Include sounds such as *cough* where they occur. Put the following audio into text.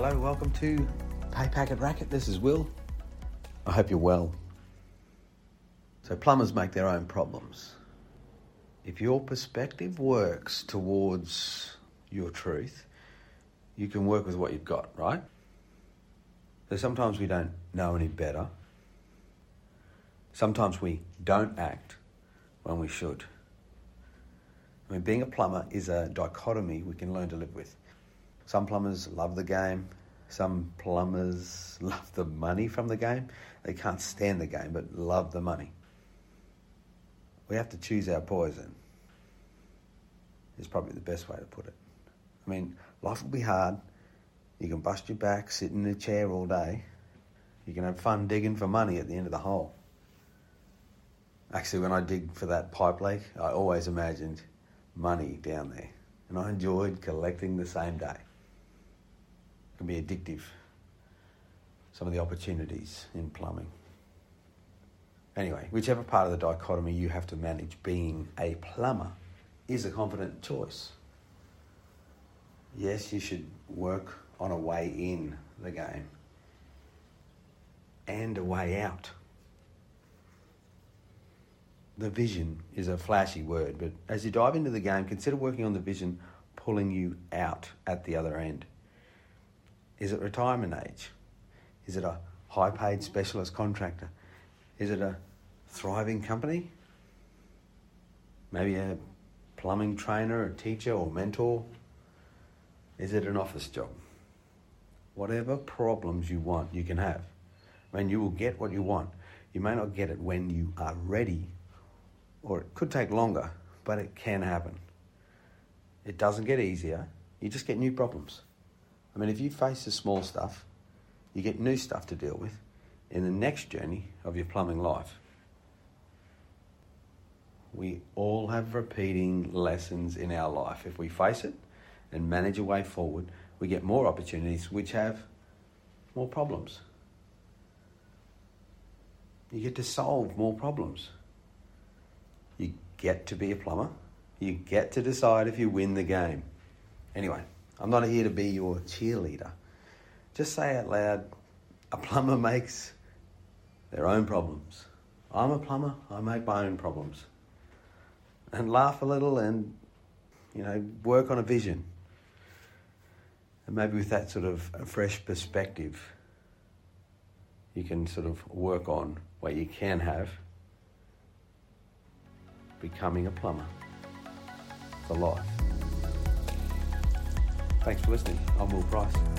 Hello, welcome to Pay Packet Racket. This is Will. I hope you're well. So, plumbers make their own problems. If your perspective works towards your truth, you can work with what you've got, right? So, sometimes we don't know any better. Sometimes we don't act when we should. I mean, being a plumber is a dichotomy we can learn to live with. Some plumbers love the game. Some plumbers *laughs* love the money from the game. They can't stand the game, but love the money. We have to choose our poison, is probably the best way to put it. I mean, life will be hard. You can bust your back, sit in a chair all day. You can have fun digging for money at the end of the hole. Actually, when I dig for that pipe leak, I always imagined money down there. And I enjoyed collecting the same day. Can be addictive, some of the opportunities in plumbing. Anyway, whichever part of the dichotomy you have to manage being a plumber is a confident choice. Yes, you should work on a way in the game and a way out the vision is a flashy word, but as you dive into the game, consider working on the vision pulling you out at the other end. Is it retirement age? Is it a high paid specialist contractor? Is it a thriving company? Maybe a plumbing trainer, a teacher, or mentor? Is it an office job? Whatever problems you want, you can have. I mean, you will get what you want. You may not get it when you are ready or it could take longer, but it can happen. It doesn't get easier, you just get new problems. I mean, if you face the small stuff, you get new stuff to deal with in the next journey of your plumbing life. We all have repeating lessons in our life. If we face it and manage a way forward, we get more opportunities which have more problems. You get to solve more problems. You get to be a plumber. You get to decide if you win the game. Anyway, I'm not here to be your cheerleader. Just say out loud a plumber makes their own problems. I'm a plumber, I make my own problems. And laugh a little and, you know, work on a vision. And maybe with that sort of fresh perspective, you can sort of work on what you can have becoming a plumber for life. Thanks for listening. I'm Will Price.